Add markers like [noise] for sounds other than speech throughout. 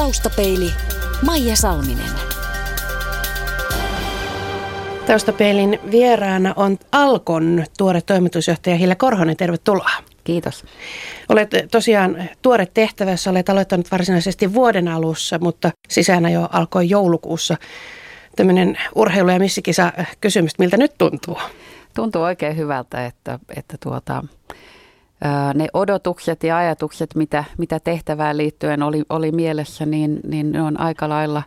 Taustapeili Maija Salminen. Taustapeilin vieraana on Alkon tuore toimitusjohtaja Hille Korhonen. Tervetuloa. Kiitos. Olet tosiaan tuore tehtävässä, olet aloittanut varsinaisesti vuoden alussa, mutta sisään jo alkoi joulukuussa. Tämmöinen urheilu- ja missikisa kysymys, miltä nyt tuntuu? Tuntuu oikein hyvältä, että, että tuota, ne odotukset ja ajatukset, mitä, mitä tehtävään liittyen oli, oli mielessä, niin, niin ne on aika lailla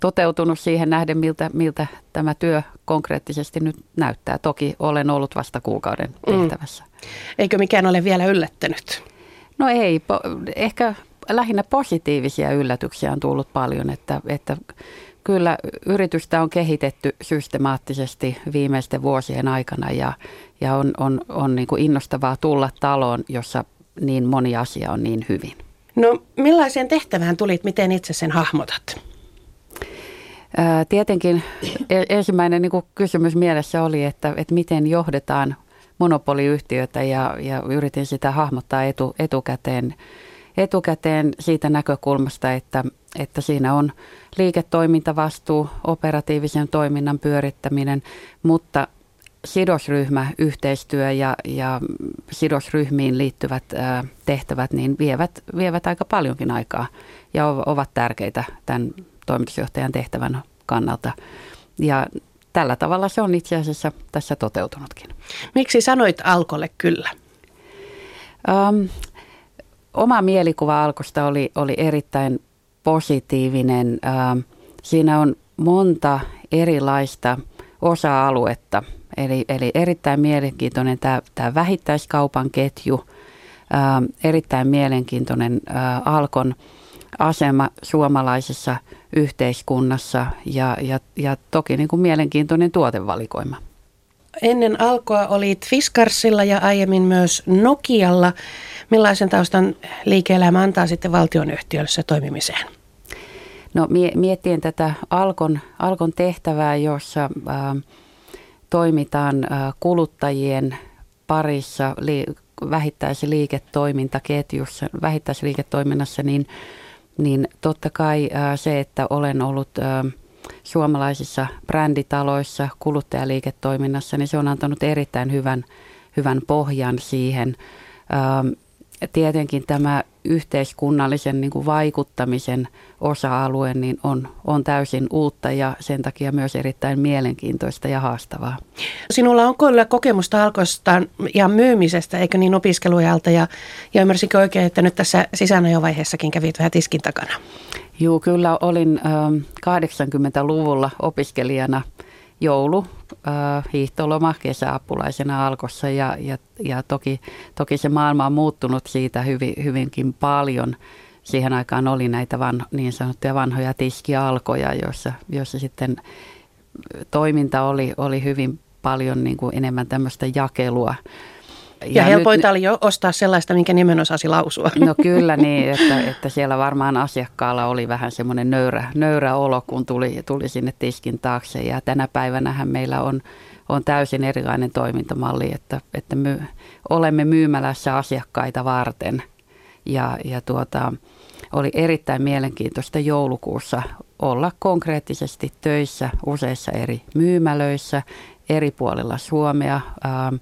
toteutunut siihen nähden, miltä, miltä tämä työ konkreettisesti nyt näyttää. Toki olen ollut vasta kuukauden mm. tehtävässä. Mm. Eikö mikään ole vielä yllättänyt? No ei, po, ehkä lähinnä positiivisia yllätyksiä on tullut paljon, että, että kyllä yritystä on kehitetty systemaattisesti viimeisten vuosien aikana ja, ja on, on, on niin kuin innostavaa tulla taloon, jossa niin moni asia on niin hyvin. No millaiseen tehtävään tulit, miten itse sen hahmotat? Tietenkin e-, ensimmäinen niin kysymys mielessä oli, että, että miten johdetaan monopoliyhtiötä ja, ja yritin sitä hahmottaa etu, etukäteen, etukäteen siitä näkökulmasta, että, että siinä on liiketoimintavastuu, operatiivisen toiminnan pyörittäminen, mutta sidosryhmä, yhteistyö ja, ja sidosryhmiin liittyvät ää, tehtävät niin vievät, vievät aika paljonkin aikaa ja ovat tärkeitä tämän toimitusjohtajan tehtävän kannalta. Ja tällä tavalla se on itse asiassa tässä toteutunutkin. Miksi sanoit Alkolle kyllä? Um, oma mielikuva Alkosta oli, oli erittäin positiivinen. Um, siinä on monta erilaista osa-aluetta, eli, eli erittäin mielenkiintoinen tämä, tämä vähittäiskaupan ketju, um, erittäin mielenkiintoinen uh, Alkon asema suomalaisessa yhteiskunnassa ja, ja, ja toki niin kuin mielenkiintoinen tuotevalikoima. Ennen alkoa olit Fiskarsilla ja aiemmin myös Nokialla. Millaisen taustan liike-elämä antaa sitten valtionyhtiössä toimimiseen? No miettien tätä Alkon, Alkon tehtävää, jossa ää, toimitaan ää, kuluttajien parissa li, vähittäisliiketoimintaketjussa, vähittäisliiketoiminnassa, niin niin totta kai se, että olen ollut suomalaisissa bränditaloissa, kuluttajaliiketoiminnassa, niin se on antanut erittäin hyvän, hyvän pohjan siihen. Tietenkin tämä yhteiskunnallisen niin kuin vaikuttamisen osa-alue niin on, on täysin uutta ja sen takia myös erittäin mielenkiintoista ja haastavaa. Sinulla on kyllä kokemusta alkoista ja myymisestä, eikö niin opiskelujalta ja, ja ymmärsikö oikein, että nyt tässä sisäänajovaiheessakin kävit vähän tiskin takana? Joo, kyllä olin äh, 80-luvulla opiskelijana joulu, hiihtoloma kesäapulaisena alkossa ja, ja, ja toki, toki se maailma on muuttunut siitä hyvin, hyvinkin paljon. Siihen aikaan oli näitä van, niin sanottuja vanhoja tiskialkoja, joissa, joissa sitten toiminta oli, oli hyvin paljon niin kuin enemmän tämmöistä jakelua. Ja, ja helpointa nyt, oli jo ostaa sellaista, minkä nimen osasi lausua. No kyllä [laughs] niin, että, että siellä varmaan asiakkaalla oli vähän semmoinen nöyrä, nöyrä olo, kun tuli, tuli sinne tiskin taakse. Ja tänä päivänähän meillä on, on täysin erilainen toimintamalli, että, että my, olemme myymälässä asiakkaita varten. Ja, ja tuota, oli erittäin mielenkiintoista joulukuussa olla konkreettisesti töissä useissa eri myymälöissä eri puolilla Suomea. Ähm,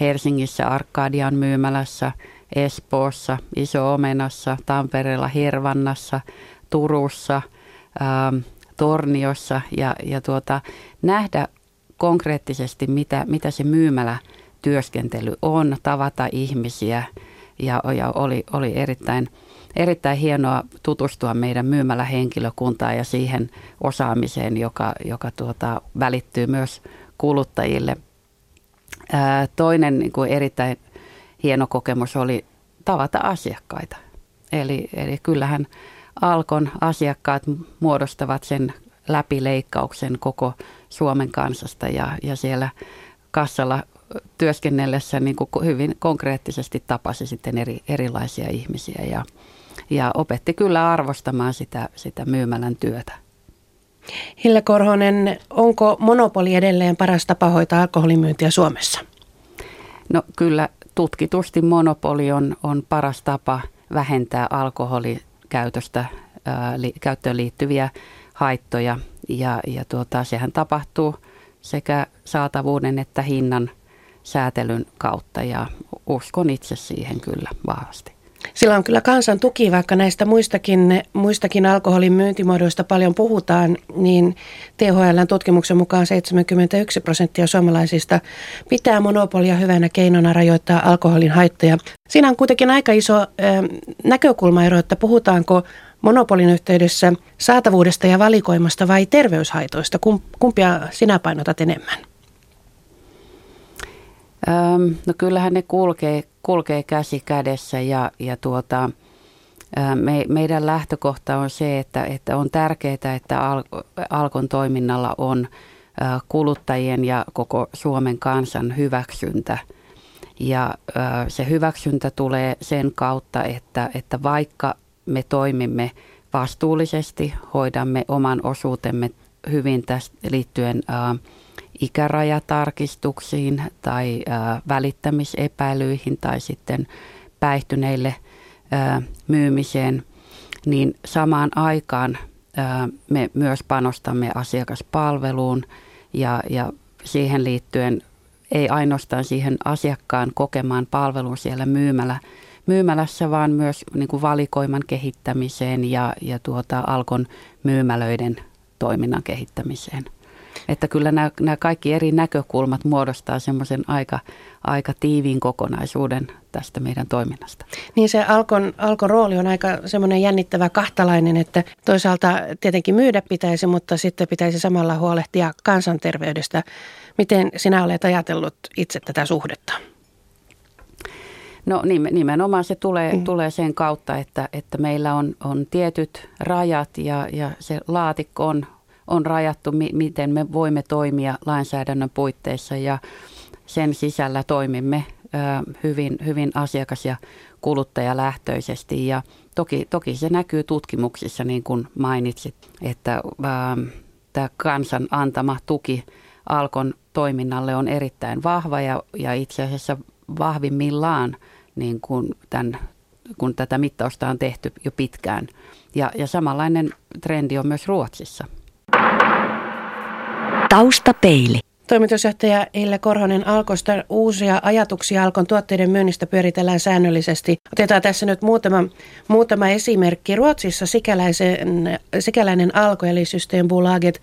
Helsingissä Arkadian myymälässä, Espoossa, Iso-Omenassa, Tampereella Hervannassa, Turussa, ähm, Torniossa. Ja, ja tuota, nähdä konkreettisesti, mitä, mitä se myymälä työskentely on, tavata ihmisiä. Ja, ja oli, oli erittäin, erittäin hienoa tutustua meidän myymälähenkilökuntaan ja siihen osaamiseen, joka, joka tuota, välittyy myös kuluttajille – Toinen niin kuin erittäin hieno kokemus oli tavata asiakkaita. Eli, eli kyllähän Alkon asiakkaat muodostavat sen läpileikkauksen koko Suomen kansasta ja, ja siellä kassalla työskennellessä niin kuin hyvin konkreettisesti tapasi sitten eri, erilaisia ihmisiä ja, ja opetti kyllä arvostamaan sitä, sitä myymälän työtä. Hille Korhonen, onko monopoli edelleen paras tapa hoitaa alkoholimyyntiä Suomessa? No kyllä tutkitusti monopoli on, on paras tapa vähentää alkoholin käytöstä, ää, li, käyttöön liittyviä haittoja. Ja, ja tuota, sehän tapahtuu sekä saatavuuden että hinnan säätelyn kautta ja uskon itse siihen kyllä vahvasti. Sillä on kyllä kansan tuki, vaikka näistä muistakin, muistakin alkoholin myyntimuodoista paljon puhutaan, niin THLn tutkimuksen mukaan 71 prosenttia suomalaisista pitää monopolia hyvänä keinona rajoittaa alkoholin haittoja. Siinä on kuitenkin aika iso näkökulmaero, että puhutaanko monopolin yhteydessä saatavuudesta ja valikoimasta vai terveyshaitoista. Kumpia sinä painotat enemmän? Öm, no kyllähän ne kulkee, kulkee käsi kädessä ja, ja tuota, me, meidän lähtökohta on se, että, että on tärkeää, että Al, Alkon toiminnalla on kuluttajien ja koko Suomen kansan hyväksyntä. Ja se hyväksyntä tulee sen kautta, että, että vaikka me toimimme vastuullisesti, hoidamme oman osuutemme hyvin tästä liittyen ikärajatarkistuksiin tai välittämisepäilyihin tai sitten päihtyneille myymiseen, niin samaan aikaan me myös panostamme asiakaspalveluun ja, ja siihen liittyen ei ainoastaan siihen asiakkaan kokemaan palveluun siellä myymällä, myymälässä, vaan myös niin kuin valikoiman kehittämiseen ja, ja tuota, Alkon myymälöiden toiminnan kehittämiseen. Että kyllä nämä, nämä kaikki eri näkökulmat muodostaa semmoisen aika, aika tiiviin kokonaisuuden tästä meidän toiminnasta. Niin se Alkon, Alkon rooli on aika semmoinen jännittävä kahtalainen, että toisaalta tietenkin myydä pitäisi, mutta sitten pitäisi samalla huolehtia kansanterveydestä. Miten sinä olet ajatellut itse tätä suhdetta? No nimenomaan se tulee, mm. tulee sen kautta, että, että meillä on, on tietyt rajat ja, ja se laatikko on, on rajattu, mi, miten me voimme toimia lainsäädännön puitteissa ja sen sisällä toimimme hyvin, hyvin asiakas- ja kuluttajalähtöisesti ja toki, toki se näkyy tutkimuksissa niin kuin mainitsit, että tämä kansan antama tuki Alkon toiminnalle on erittäin vahva ja, ja itse asiassa vahvimmillaan niin kuin tämän, kun tätä mittausta on tehty jo pitkään. Ja, ja samanlainen trendi on myös Ruotsissa. Taustapeili. Toimitusjohtaja Ille Korhonen Alkosta uusia ajatuksia Alkon tuotteiden myynnistä pyöritellään säännöllisesti. Otetaan tässä nyt muutama, muutama esimerkki. Ruotsissa sikäläinen Alko eli Systembolaget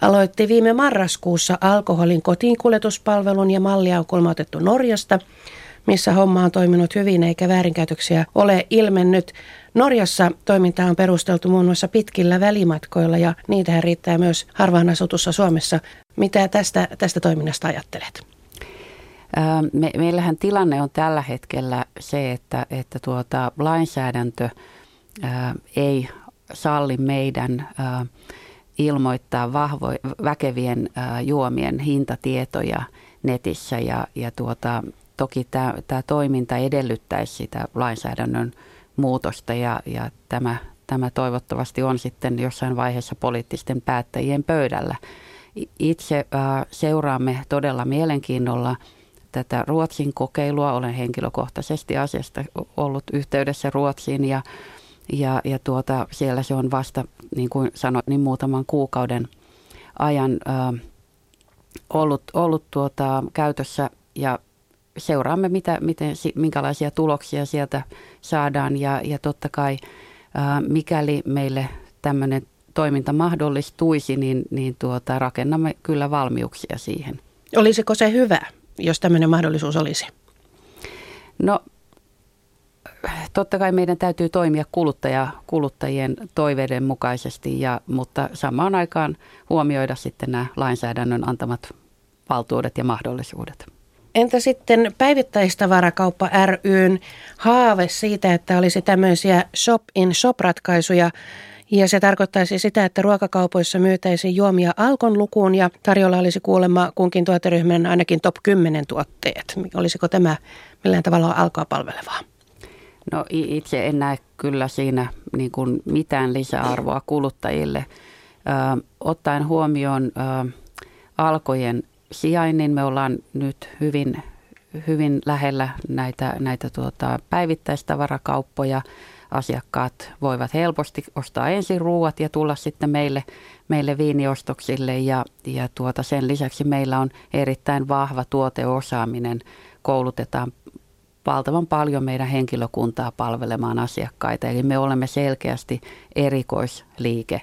aloitti viime marraskuussa alkoholin kotiinkuljetuspalvelun ja mallia on kulmautettu Norjasta missä homma on toiminut hyvin eikä väärinkäytöksiä ole ilmennyt. Norjassa toiminta on perusteltu muun muassa pitkillä välimatkoilla ja niitähän riittää myös harvaan asutussa Suomessa. Mitä tästä, tästä toiminnasta ajattelet? Me, meillähän tilanne on tällä hetkellä se, että, että tuota, lainsäädäntö ää, ei salli meidän ää, ilmoittaa vahvo, väkevien ää, juomien hintatietoja netissä ja, ja tuota, toki tämä, toiminta edellyttäisi sitä lainsäädännön muutosta ja, ja tämä, tämä toivottavasti on sitten jossain vaiheessa poliittisten päättäjien pöydällä. Itse äh, seuraamme todella mielenkiinnolla tätä Ruotsin kokeilua. Olen henkilökohtaisesti asiasta ollut yhteydessä Ruotsiin ja, ja, ja tuota, siellä se on vasta, niin kuin sanoit, niin muutaman kuukauden ajan äh, ollut, ollut tuota, käytössä ja seuraamme, mitä, miten, minkälaisia tuloksia sieltä saadaan ja, ja totta kai ää, mikäli meille tämmöinen toiminta mahdollistuisi, niin, niin tuota, rakennamme kyllä valmiuksia siihen. Olisiko se hyvä, jos tämmöinen mahdollisuus olisi? No totta kai meidän täytyy toimia kuluttaja, kuluttajien toiveiden mukaisesti, ja, mutta samaan aikaan huomioida sitten nämä lainsäädännön antamat valtuudet ja mahdollisuudet. Entä sitten päivittäistavarakauppa ryn haave siitä, että olisi tämmöisiä shop-in-shop-ratkaisuja, ja se tarkoittaisi sitä, että ruokakaupoissa myytäisiin juomia Alkon lukuun ja tarjolla olisi kuulemma kunkin tuoteryhmän ainakin top 10 tuotteet. Olisiko tämä millään tavalla alkoa palvelevaa? No itse en näe kyllä siinä niin kuin mitään lisäarvoa kuluttajille. Ö, ottaen huomioon ö, alkojen sijainnin. Me ollaan nyt hyvin, hyvin lähellä näitä, näitä tuota, päivittäistavarakauppoja. asiakkaat voivat helposti ostaa ensin ruuat ja tulla sitten meille, meille viiniostoksille ja, ja tuota sen lisäksi meillä on erittäin vahva tuoteosaaminen. Koulutetaan valtavan paljon meidän henkilökuntaa palvelemaan asiakkaita. Eli me olemme selkeästi erikoisliike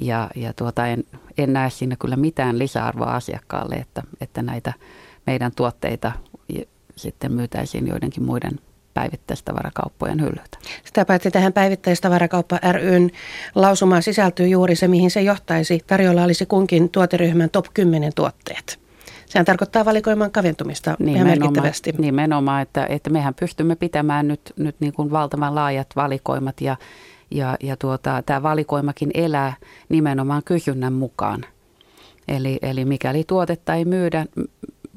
ja, ja tuota, en, en näe siinä kyllä mitään lisäarvoa asiakkaalle, että, että näitä meidän tuotteita sitten myytäisiin joidenkin muiden päivittäistavarakauppojen hyllyltä. Sitä paitsi tähän päivittäistavarakauppa ryn lausumaan sisältyy juuri se, mihin se johtaisi. Tarjolla olisi kunkin tuoteryhmän top 10 tuotteet. Sehän tarkoittaa valikoiman kaventumista nimenomaan, ihan merkittävästi. Nimenomaan, että, että mehän pystymme pitämään nyt, nyt niin kuin valtavan laajat valikoimat ja, ja, ja tuota, tämä valikoimakin elää nimenomaan kysynnän mukaan. Eli, eli mikäli tuotetta ei myydä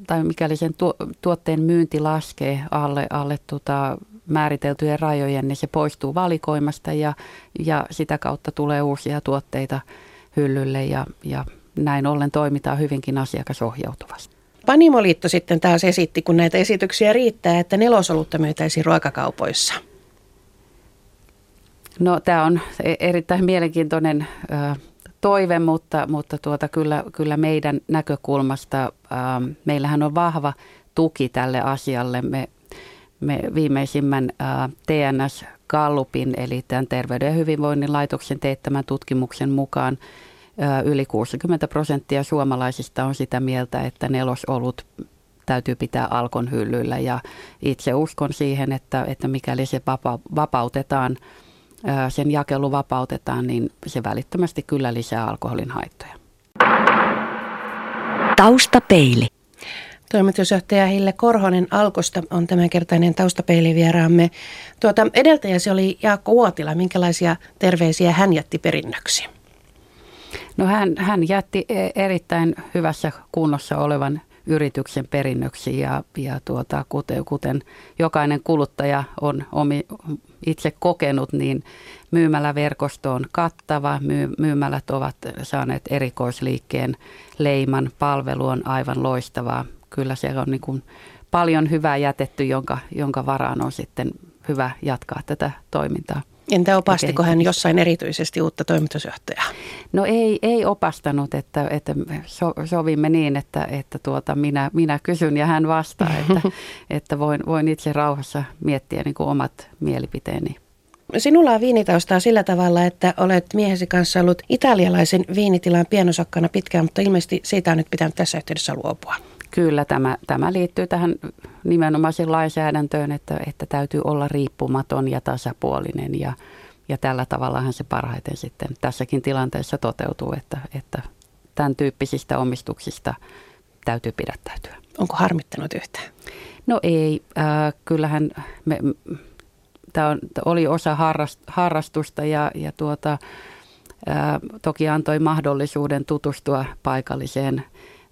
tai mikäli sen tuo, tuotteen myynti laskee alle, alle tota, määriteltyjen rajojen, niin se poistuu valikoimasta ja, ja sitä kautta tulee uusia tuotteita hyllylle ja, ja näin ollen toimitaan hyvinkin asiakasohjautuvasti. Panimoliitto sitten taas esitti, kun näitä esityksiä riittää, että nelosolutta myytäisiin ruokakaupoissa. No tämä on e-, erittäin mielenkiintoinen toive, mutta, mutta tuota, kyllä, kyllä meidän näkökulmasta meillähän on vahva tuki tälle asialle. Me, me viimeisimmän äh, TNS Gallupin, eli tämän Terveyden ja hyvinvoinnin laitoksen teettämän tutkimuksen mukaan äh, yli 60 prosenttia suomalaisista on sitä mieltä, että nelosolut täytyy pitää alkon hyllyllä ja itse uskon siihen, että, että mikäli se vapa, vapautetaan – sen jakelu vapautetaan, niin se välittömästi kyllä lisää alkoholin haittoja. Taustapeili. Toimitusjohtaja Hille Korhonen Alkosta on tämänkertainen taustapeilivieraamme. Tuota, edeltäjäsi oli Jaakko Uotila. Minkälaisia terveisiä hän jätti perinnöksi? No hän, hän jätti e, erittäin hyvässä kunnossa olevan yrityksen perinnöksi ja, ja tuota, kuten, kuten jokainen kuluttaja on omi, itse kokenut, niin myymäläverkosto on kattava. My, myymälät ovat saaneet erikoisliikkeen leiman. Palvelu on aivan loistavaa. Kyllä siellä on niin kuin paljon hyvää jätetty, jonka, jonka varaan on sitten hyvä jatkaa tätä toimintaa. Entä opastiko hän jossain erityisesti uutta toimitusjohtajaa? No ei, ei opastanut, että, että so, sovimme niin, että, että tuota, minä, minä kysyn ja hän vastaa, [laughs] että, että voin, voin itse rauhassa miettiä niin kuin omat mielipiteeni. Sinulla on viinitaustaa sillä tavalla, että olet miehesi kanssa ollut italialaisen viinitilan pienosakkana pitkään, mutta ilmeisesti siitä on nyt pitänyt tässä yhteydessä luopua. Kyllä, tämä, tämä liittyy tähän nimenomaisen lainsäädäntöön, että, että täytyy olla riippumaton ja tasapuolinen ja, ja tällä tavallahan se parhaiten sitten tässäkin tilanteessa toteutuu, että, että tämän tyyppisistä omistuksista täytyy pidättäytyä. Onko harmittanut yhtään? No ei, äh, kyllähän me, tämä oli osa harrast, harrastusta ja, ja tuota, äh, toki antoi mahdollisuuden tutustua paikalliseen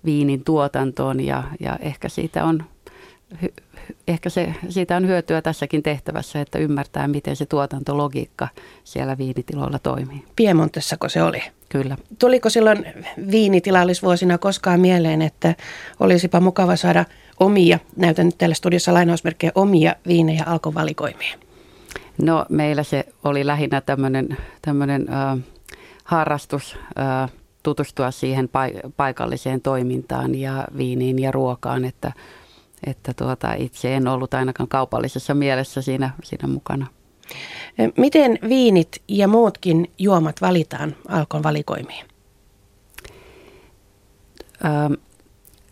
viinin tuotantoon ja, ja ehkä siitä on ehkä se, siitä on hyötyä tässäkin tehtävässä, että ymmärtää, miten se tuotantologiikka siellä viinitiloilla toimii. Piemontessako se oli? Kyllä. Tuliko silloin viinitilallisvuosina koskaan mieleen, että olisipa mukava saada omia, näytän nyt täällä studiossa lainausmerkkejä, omia viinejä alkovalikoimia? No meillä se oli lähinnä tämmöinen, tämmöinen äh, harrastus, äh, tutustua siihen paikalliseen toimintaan ja viiniin ja ruokaan, että, että tuota, itse en ollut ainakaan kaupallisessa mielessä siinä, siinä mukana. Miten viinit ja muutkin juomat valitaan Alkon valikoimiin?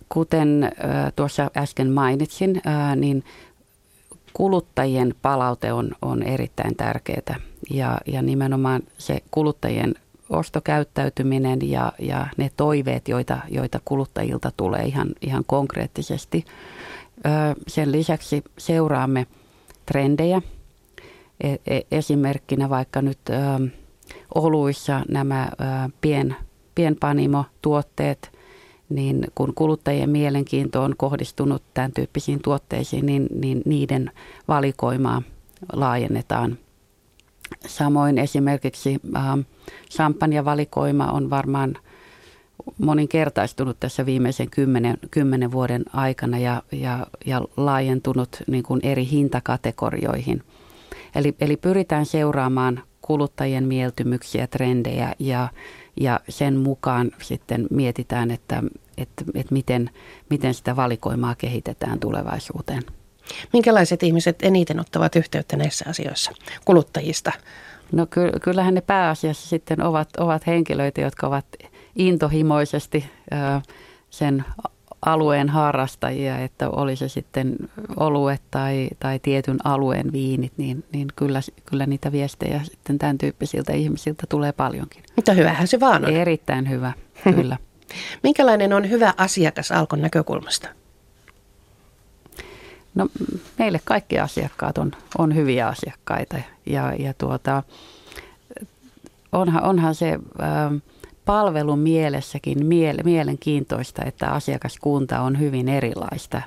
kuten tuossa äsken mainitsin, niin kuluttajien palaute on, on erittäin tärkeää ja, ja nimenomaan se kuluttajien ostokäyttäytyminen ja, ja ne toiveet, joita, joita kuluttajilta tulee ihan, ihan konkreettisesti. Sen lisäksi seuraamme trendejä. E, e, esimerkkinä vaikka nyt oluissa nämä pien, pienpanimo-tuotteet, niin kun kuluttajien mielenkiinto on kohdistunut tämän tyyppisiin tuotteisiin, niin, niin niiden valikoimaa laajennetaan. Samoin esimerkiksi äh, champagne-valikoima on varmaan moninkertaistunut tässä viimeisen kymmenen, kymmenen vuoden aikana ja, ja, ja laajentunut niin kuin eri hintakategorioihin. Eli, eli pyritään seuraamaan kuluttajien mieltymyksiä, trendejä ja, ja sen mukaan sitten mietitään, että, että, että miten, miten sitä valikoimaa kehitetään tulevaisuuteen. Minkälaiset ihmiset eniten ottavat yhteyttä näissä asioissa kuluttajista? No kyllähän ne pääasiassa sitten ovat, ovat henkilöitä, jotka ovat intohimoisesti sen alueen harrastajia, että oli se sitten olue tai, tai tietyn alueen viinit, niin, niin kyllä, kyllä niitä viestejä sitten tämän tyyppisiltä ihmisiltä tulee paljonkin. Mutta hyvähän se vaan on. Erittäin hyvä, kyllä. [laughs] Minkälainen on hyvä asiakas Alkon näkökulmasta? No meille kaikki asiakkaat on, on hyviä asiakkaita ja, ja tuota, onhan, onhan se... Ää, palvelun mielessäkin mielenkiintoista, että asiakaskunta on hyvin erilaista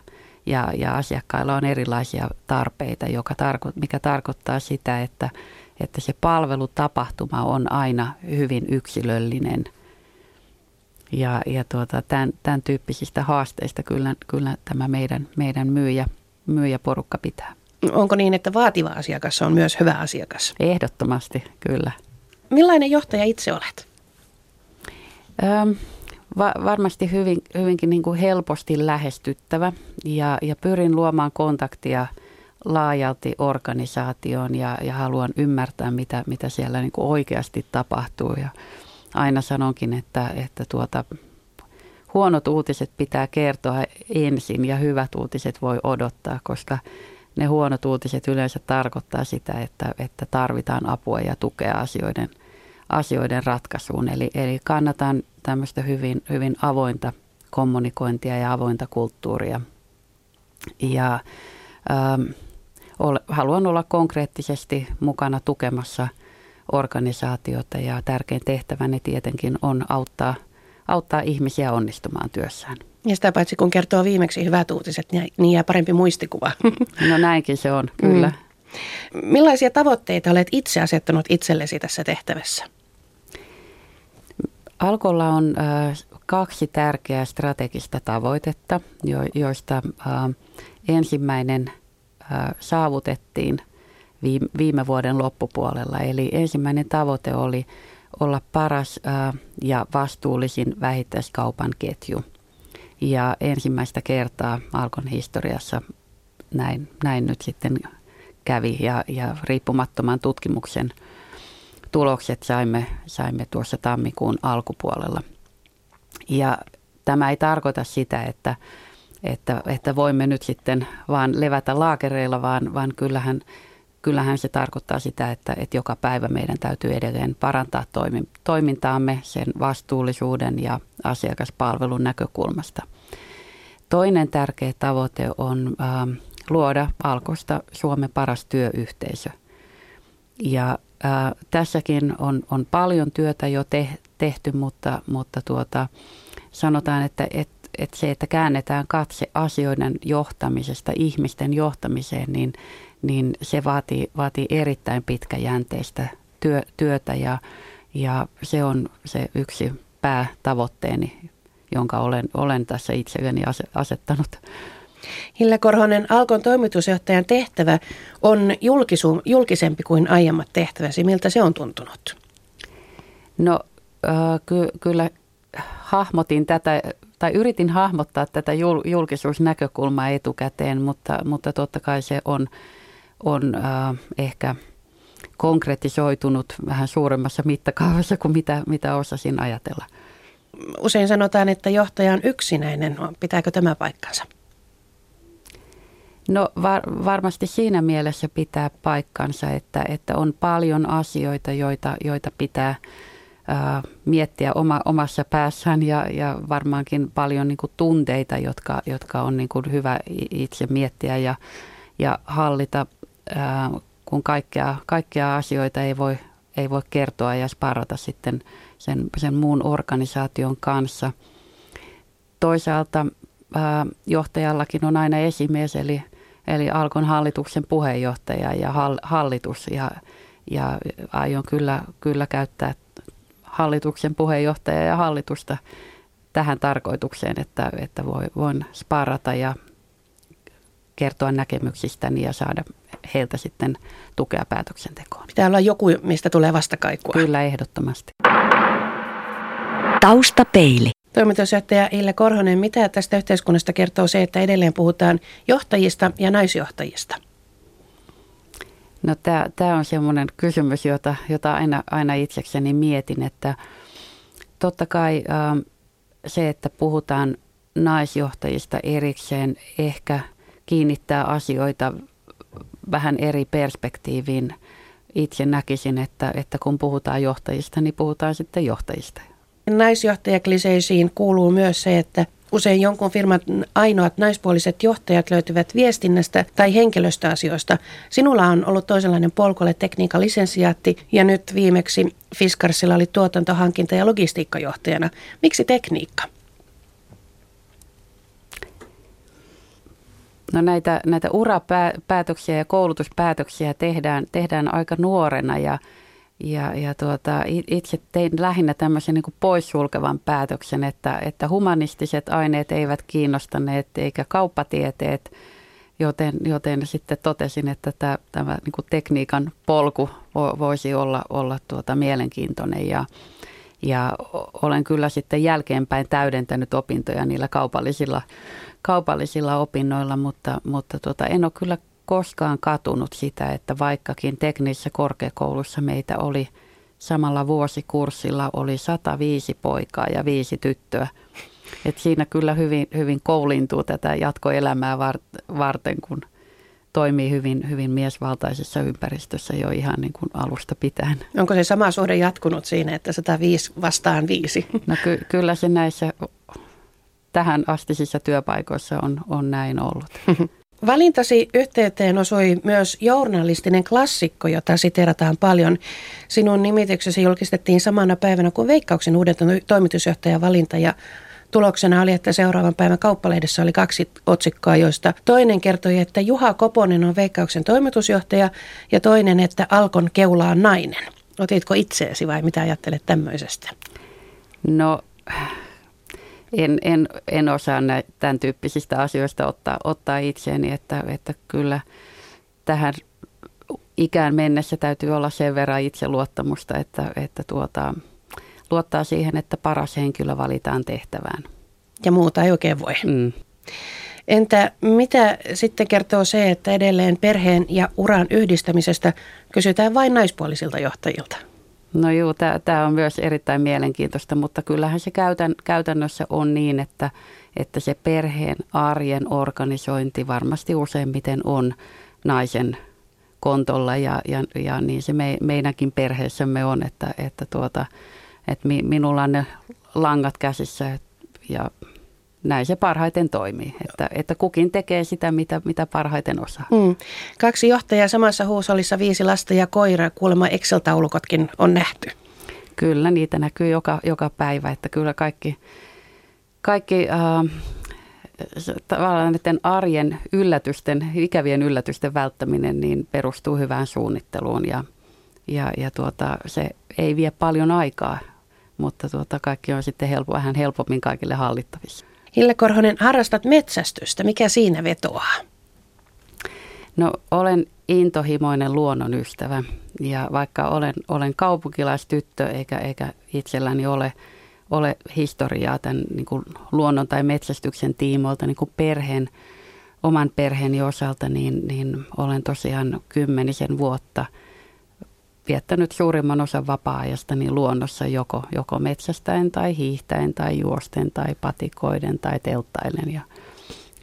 ja, ja asiakkailla on erilaisia tarpeita, joka tarko, mikä tarkoittaa sitä, että, että se palvelutapahtuma on aina hyvin yksilöllinen. Ja, ja tuota, tämän, tämän tyyppisistä haasteista kyllä, kyllä tämä meidän, meidän myyjä, myyjäporukka pitää. Onko niin, että vaativa asiakas on myös hyvä asiakas? Ehdottomasti, kyllä. Millainen johtaja itse olet? Ähm, va- varmasti hyvin, hyvinkin niin kuin helposti lähestyttävä ja, ja pyrin luomaan kontaktia laajalti organisaatioon ja, ja haluan ymmärtää, mitä, mitä siellä niin kuin oikeasti tapahtuu. Ja aina sanonkin, että, että tuota, huonot uutiset pitää kertoa ensin ja hyvät uutiset voi odottaa, koska ne huonot uutiset yleensä tarkoittaa sitä, että, että tarvitaan apua ja tukea asioiden – asioiden ratkaisuun. Eli, eli kannatan tämmöistä hyvin, hyvin avointa kommunikointia ja avointa kulttuuria. Ja ähm, ol, haluan olla konkreettisesti mukana tukemassa organisaatiota ja tärkein tehtäväni tietenkin on auttaa, auttaa ihmisiä onnistumaan työssään. Ja sitä paitsi kun kertoo viimeksi hyvät uutiset, niin, niin jää parempi muistikuva. [laughs] No näinkin se on, kyllä. Mm. Millaisia tavoitteita olet itse asettanut itsellesi tässä tehtävässä? Alkolla on kaksi tärkeää strategista tavoitetta, joista ensimmäinen saavutettiin viime vuoden loppupuolella. Eli ensimmäinen tavoite oli olla paras ja vastuullisin vähittäiskaupan ketju. Ja ensimmäistä kertaa Alkon historiassa näin, näin nyt sitten kävi ja, ja riippumattoman tutkimuksen – tulokset saimme, saimme tuossa tammikuun alkupuolella. Ja tämä ei tarkoita sitä, että, että, että voimme nyt sitten vaan levätä laakereilla, vaan, vaan kyllähän, kyllähän se tarkoittaa sitä, että, että joka päivä meidän täytyy edelleen parantaa toimintaamme sen vastuullisuuden ja asiakaspalvelun näkökulmasta. Toinen tärkeä tavoite on äh, luoda Alkosta Suomen paras työyhteisö. Ja Ää, tässäkin on, on paljon työtä jo te, tehty, mutta, mutta tuota, sanotaan, että et, et se, että käännetään katse asioiden johtamisesta ihmisten johtamiseen, niin, niin se vaatii, vaatii erittäin pitkäjänteistä työ, työtä ja, ja se on se yksi päätavoitteeni, jonka olen, olen tässä itselleni asettanut. Hille Korhonen, Alkon toimitusjohtajan tehtävä on julkisu, julkisempi kuin aiemmat tehtäväsi. Miltä se on tuntunut? No äh, ky- kyllä hahmotin tätä, tai yritin hahmottaa tätä jul- julkisuusnäkökulmaa etukäteen, mutta, mutta totta kai se on, on äh, ehkä konkretisoitunut vähän suuremmassa mittakaavassa kuin mitä, mitä osasin ajatella. Usein sanotaan, että johtaja on yksinäinen. Pitääkö tämä paikkansa? No var, varmasti siinä mielessä pitää paikkansa, että, että on paljon asioita, joita, joita pitää ää, miettiä oma, omassa päässään ja, ja varmaankin paljon niin kuin, tunteita, jotka, jotka on niin kuin, hyvä itse miettiä ja, ja hallita, ää, kun kaikkea, kaikkea asioita ei voi, ei voi kertoa ja sparrata sitten sen, sen muun organisaation kanssa. Toisaalta ää, johtajallakin on aina esimies, eli – eli Alkon hallituksen puheenjohtaja ja hallitus. Ja, ja aion kyllä, kyllä käyttää hallituksen puheenjohtaja ja hallitusta tähän tarkoitukseen, että, että voi, voin sparata ja kertoa näkemyksistäni ja saada heiltä sitten tukea päätöksentekoon. Pitää olla joku, mistä tulee vastakaikua. Kyllä, ehdottomasti. Taustapeili. Toimitusjohtaja Ille Korhonen, mitä tästä yhteiskunnasta kertoo se, että edelleen puhutaan johtajista ja naisjohtajista? No tämä on semmoinen kysymys, jota, jota aina, aina itsekseni mietin, että totta kai äh, se, että puhutaan naisjohtajista erikseen, ehkä kiinnittää asioita vähän eri perspektiiviin. Itse näkisin, että, että kun puhutaan johtajista, niin puhutaan sitten johtajista. Naisjohtajakliseisiin kuuluu myös se, että usein jonkun firman ainoat naispuoliset johtajat löytyvät viestinnästä tai henkilöstöasioista. Sinulla on ollut toisenlainen polkolle tekniikan lisensiaatti ja nyt viimeksi Fiskarsilla oli tuotantohankinta- ja logistiikkajohtajana. Miksi tekniikka? No näitä, näitä urapäätöksiä ja koulutuspäätöksiä tehdään, tehdään aika nuorena ja, ja, ja tuota, itse tein lähinnä tämmöisen niin kuin poissulkevan päätöksen, että, että humanistiset aineet eivät kiinnostaneet eikä kauppatieteet, joten, joten sitten totesin, että tämä, tämä niin kuin tekniikan polku voisi olla, olla tuota mielenkiintoinen ja, ja olen kyllä sitten jälkeenpäin täydentänyt opintoja niillä kaupallisilla kaupallisilla opinnoilla, mutta, mutta tuota, en ole kyllä koskaan katunut sitä, että vaikkakin teknisessä korkeakoulussa meitä oli samalla vuosikurssilla oli 105 poikaa ja viisi tyttöä. Et siinä kyllä hyvin, hyvin koulintuu tätä jatkoelämää varten, kun toimii hyvin, hyvin miesvaltaisessa ympäristössä jo ihan niin kuin alusta pitäen. Onko se sama suhde jatkunut siinä, että 105 vastaan 5? No ky- kyllä se näissä tähän astisissa työpaikoissa on, on näin ollut. [laughs] Valintasi yhteyteen osui myös journalistinen klassikko, jota siterataan paljon. Sinun nimityksesi julkistettiin samana päivänä kuin Veikkauksen uuden toimitusjohtajan valinta ja Tuloksena oli, että seuraavan päivän kauppalehdessä oli kaksi otsikkoa, joista toinen kertoi, että Juha Koponen on Veikkauksen toimitusjohtaja ja toinen, että Alkon keula on nainen. Otitko itseesi vai mitä ajattelet tämmöisestä? No en, en, en osaa näitä, tämän tyyppisistä asioista ottaa, ottaa itseäni, että, että kyllä tähän ikään mennessä täytyy olla sen verran itseluottamusta, että, että tuota, luottaa siihen, että paras henkilö valitaan tehtävään. Ja muuta ei oikein voi. Mm. Entä mitä sitten kertoo se, että edelleen perheen ja uran yhdistämisestä kysytään vain naispuolisilta johtajilta? No joo, tämä on myös erittäin mielenkiintoista, mutta kyllähän se käytän, käytännössä on niin, että, että se perheen arjen organisointi varmasti useimmiten on naisen kontolla ja, ja, ja niin se me, meidänkin perheessämme on, että, että, tuota, että minulla on ne langat käsissä ja näin se parhaiten toimii, että, että kukin tekee sitä, mitä, mitä parhaiten osaa. Mm. Kaksi johtajaa samassa huusolissa, viisi lasta ja koira, kuulemma Excel-taulukotkin on nähty. Kyllä, niitä näkyy joka, joka päivä, että kyllä kaikki, kaikki äh, tavallaan näiden arjen yllätysten, ikävien yllätysten välttäminen niin perustuu hyvään suunnitteluun ja, ja, ja tuota, se ei vie paljon aikaa, mutta tuota, kaikki on sitten helpo, vähän helpommin kaikille hallittavissa. Hille Korhonen, harrastat metsästystä. Mikä siinä vetoaa? No olen intohimoinen luonnonystävä ja vaikka olen, olen kaupunkilaistyttö eikä, eikä itselläni ole, ole historiaa tämän niin kuin luonnon tai metsästyksen tiimoilta niin kuin perheen, oman perheeni osalta, niin, niin olen tosiaan kymmenisen vuotta – viettänyt suurimman osan vapaa-ajastani luonnossa joko, joko metsästäen tai hiihtäen tai juosten tai patikoiden tai telttailen. Ja,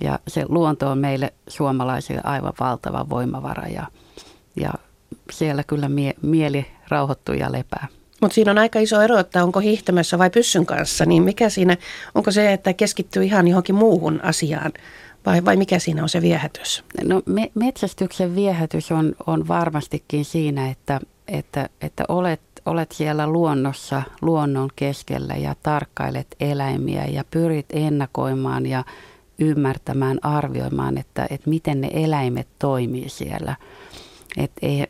ja se luonto on meille suomalaisille aivan valtava voimavara ja, ja siellä kyllä mie, mieli rauhoittuu ja lepää. Mutta siinä on aika iso ero, että onko hiihtämässä vai pyssyn kanssa, niin mikä siinä, onko se, että keskittyy ihan johonkin muuhun asiaan vai, vai mikä siinä on se viehätys? No me, metsästyksen viehätys on, on varmastikin siinä, että, että, että olet, olet siellä luonnossa, luonnon keskellä ja tarkkailet eläimiä ja pyrit ennakoimaan ja ymmärtämään, arvioimaan, että, että miten ne eläimet toimii siellä. Et ei,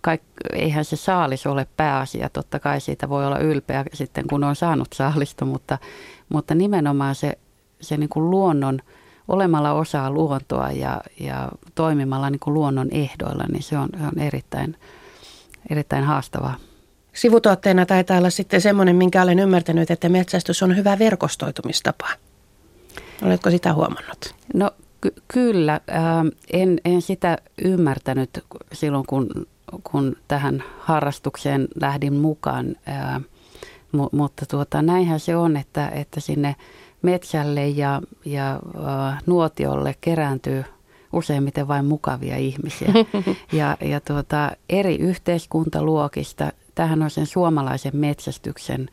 kaik, eihän se saalis ole pääasia, totta kai siitä voi olla ylpeä sitten kun on saanut saalista, mutta, mutta nimenomaan se, se niin kuin luonnon olemalla osaa luontoa ja, ja toimimalla niin kuin luonnon ehdoilla, niin se on, se on erittäin, erittäin haastavaa. Sivutuotteena taitaa olla sitten semmoinen, minkä olen ymmärtänyt, että metsästys on hyvä verkostoitumistapa. Oletko sitä huomannut? No ky- kyllä. Ähm, en, en sitä ymmärtänyt silloin, kun, kun tähän harrastukseen lähdin mukaan. Äh, mu- mutta tuota, näinhän se on, että, että sinne metsälle ja, ja äh, nuotiolle kerääntyy useimmiten vain mukavia ihmisiä. [laughs] Ja, ja tuota, eri yhteiskuntaluokista, tähän on sen suomalaisen metsästyksen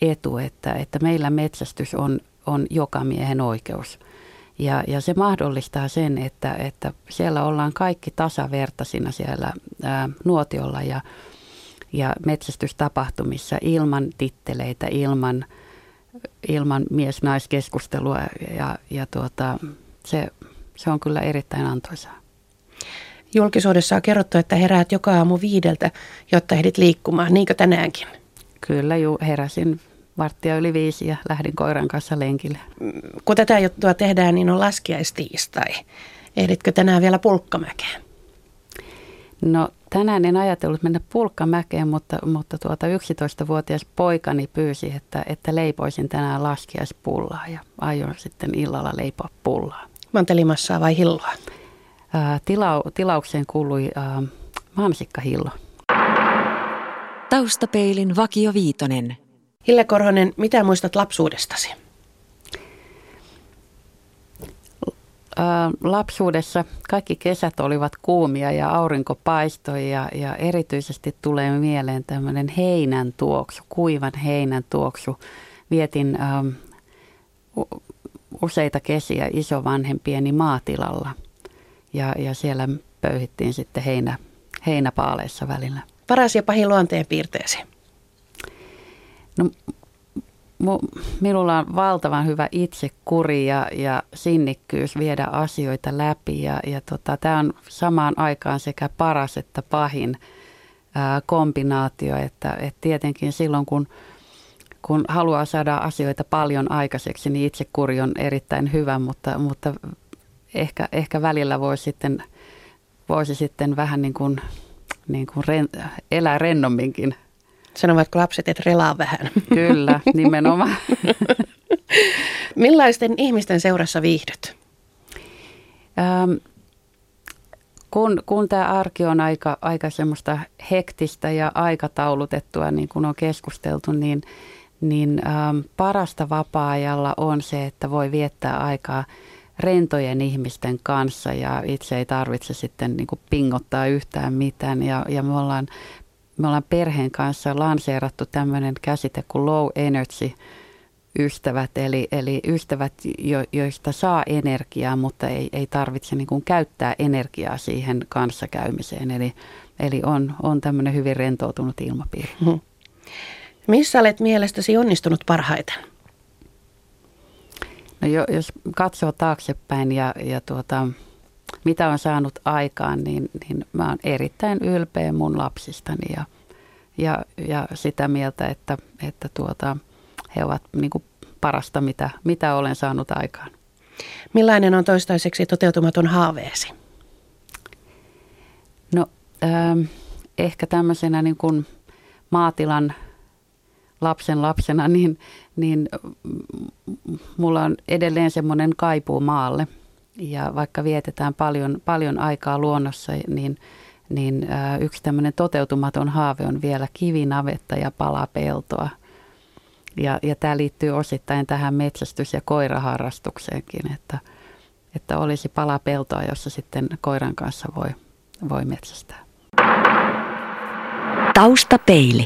etu, että, että meillä metsästys on, on joka miehen oikeus. Ja, ja se mahdollistaa sen, että, että siellä ollaan kaikki tasavertaisina siellä ää, nuotiolla ja, ja metsästystapahtumissa ilman titteleitä, ilman, ilman mies-naiskeskustelua ja, ja tuota, se, se on kyllä erittäin antoisaa. Julkisuudessa on kerrottu, että heräät joka aamu viideltä, jotta ehdit liikkumaan, niinkö tänäänkin? Kyllä, ju, heräsin varttia yli viisi ja lähdin koiran kanssa lenkille. Kun tätä juttua tehdään, niin on laskiaistiistai. Ehditkö tänään vielä pulkkamäkeen? No tänään en ajatellut mennä pulkkamäkeen, mutta, mutta tuota 11-vuotias poikani pyysi, että, että leipoisin tänään laskiaispullaa ja aion sitten illalla leipoa pullaa. Mantelimassaa vai hilloa? Ää, tila, tilaukseen kuului ää, mansikkahillo. Taustapeilin Vakio Viitonen. Hille Korhonen, mitä muistat lapsuudestasi? Ää, lapsuudessa kaikki kesät olivat kuumia ja aurinko paistoi ja, ja erityisesti tulee mieleen tämmöinen heinän tuoksu, kuivan heinän tuoksu. Vietin ää, useita kesiä isovanhempieni maatilalla ja, ja siellä pöyhittiin sitten heinä, heinäpaaleissa välillä. Paras ja pahin luonteen piirteesi? No, minulla on valtavan hyvä itsekuri ja, ja sinnikkyys viedä asioita läpi ja, ja tota, tämä on samaan aikaan sekä paras että pahin ää, kombinaatio, että, että tietenkin silloin kun, kun haluaa saada asioita paljon aikaiseksi, niin itsekuri on erittäin hyvä, mutta, mutta ehkä, ehkä välillä voisi sitten, voisi sitten vähän niin kuin, niin kuin ren, elää rennomminkin Sanovatko lapset, että relaa vähän? Kyllä, [laughs] nimenomaan. Millaisten ihmisten seurassa viihdyt? Ähm, kun, kun tämä arki on aika, aika semmoista hektistä ja aikataulutettua, niin kuin on keskusteltu, niin, niin ähm, parasta vapaa-ajalla on se, että voi viettää aikaa rentojen ihmisten kanssa ja itse ei tarvitse sitten niin kuin pingottaa yhtään mitään. Ja, ja me ollaan me ollaan perheen kanssa lanseerattu tämmöinen käsite kuin low energy ystävät, eli, eli ystävät, jo, joista saa energiaa, mutta ei, ei tarvitse niin kuin käyttää energiaa siihen kanssakäymiseen. Eli, eli on, on tämmöinen hyvin rentoutunut ilmapiiri. Hmm. Missä olet mielestäsi onnistunut parhaiten? No jo, jos katsoo taaksepäin ja, ja tuota, mitä on saanut aikaan, niin, niin mä oon erittäin ylpeä mun lapsistani ja, ja, ja sitä mieltä, että, että tuota, he ovat niin kuin parasta, mitä, mitä olen saanut aikaan. Millainen on toistaiseksi toteutumaton haaveesi? No äh, ehkä tämmöisenä niin kuin maatilan lapsen lapsena, niin, niin mulla on edelleen semmoinen kaipuu maalle – ja vaikka vietetään paljon, paljon aikaa luonnossa, niin, niin yksi tämmöinen toteutumaton haave on vielä kivinavetta ja palapeltoa. Ja, ja tämä liittyy osittain tähän metsästys- ja koiraharrastukseenkin, että, että olisi palapeltoa, jossa sitten koiran kanssa voi, voi metsästää. Taustapeili.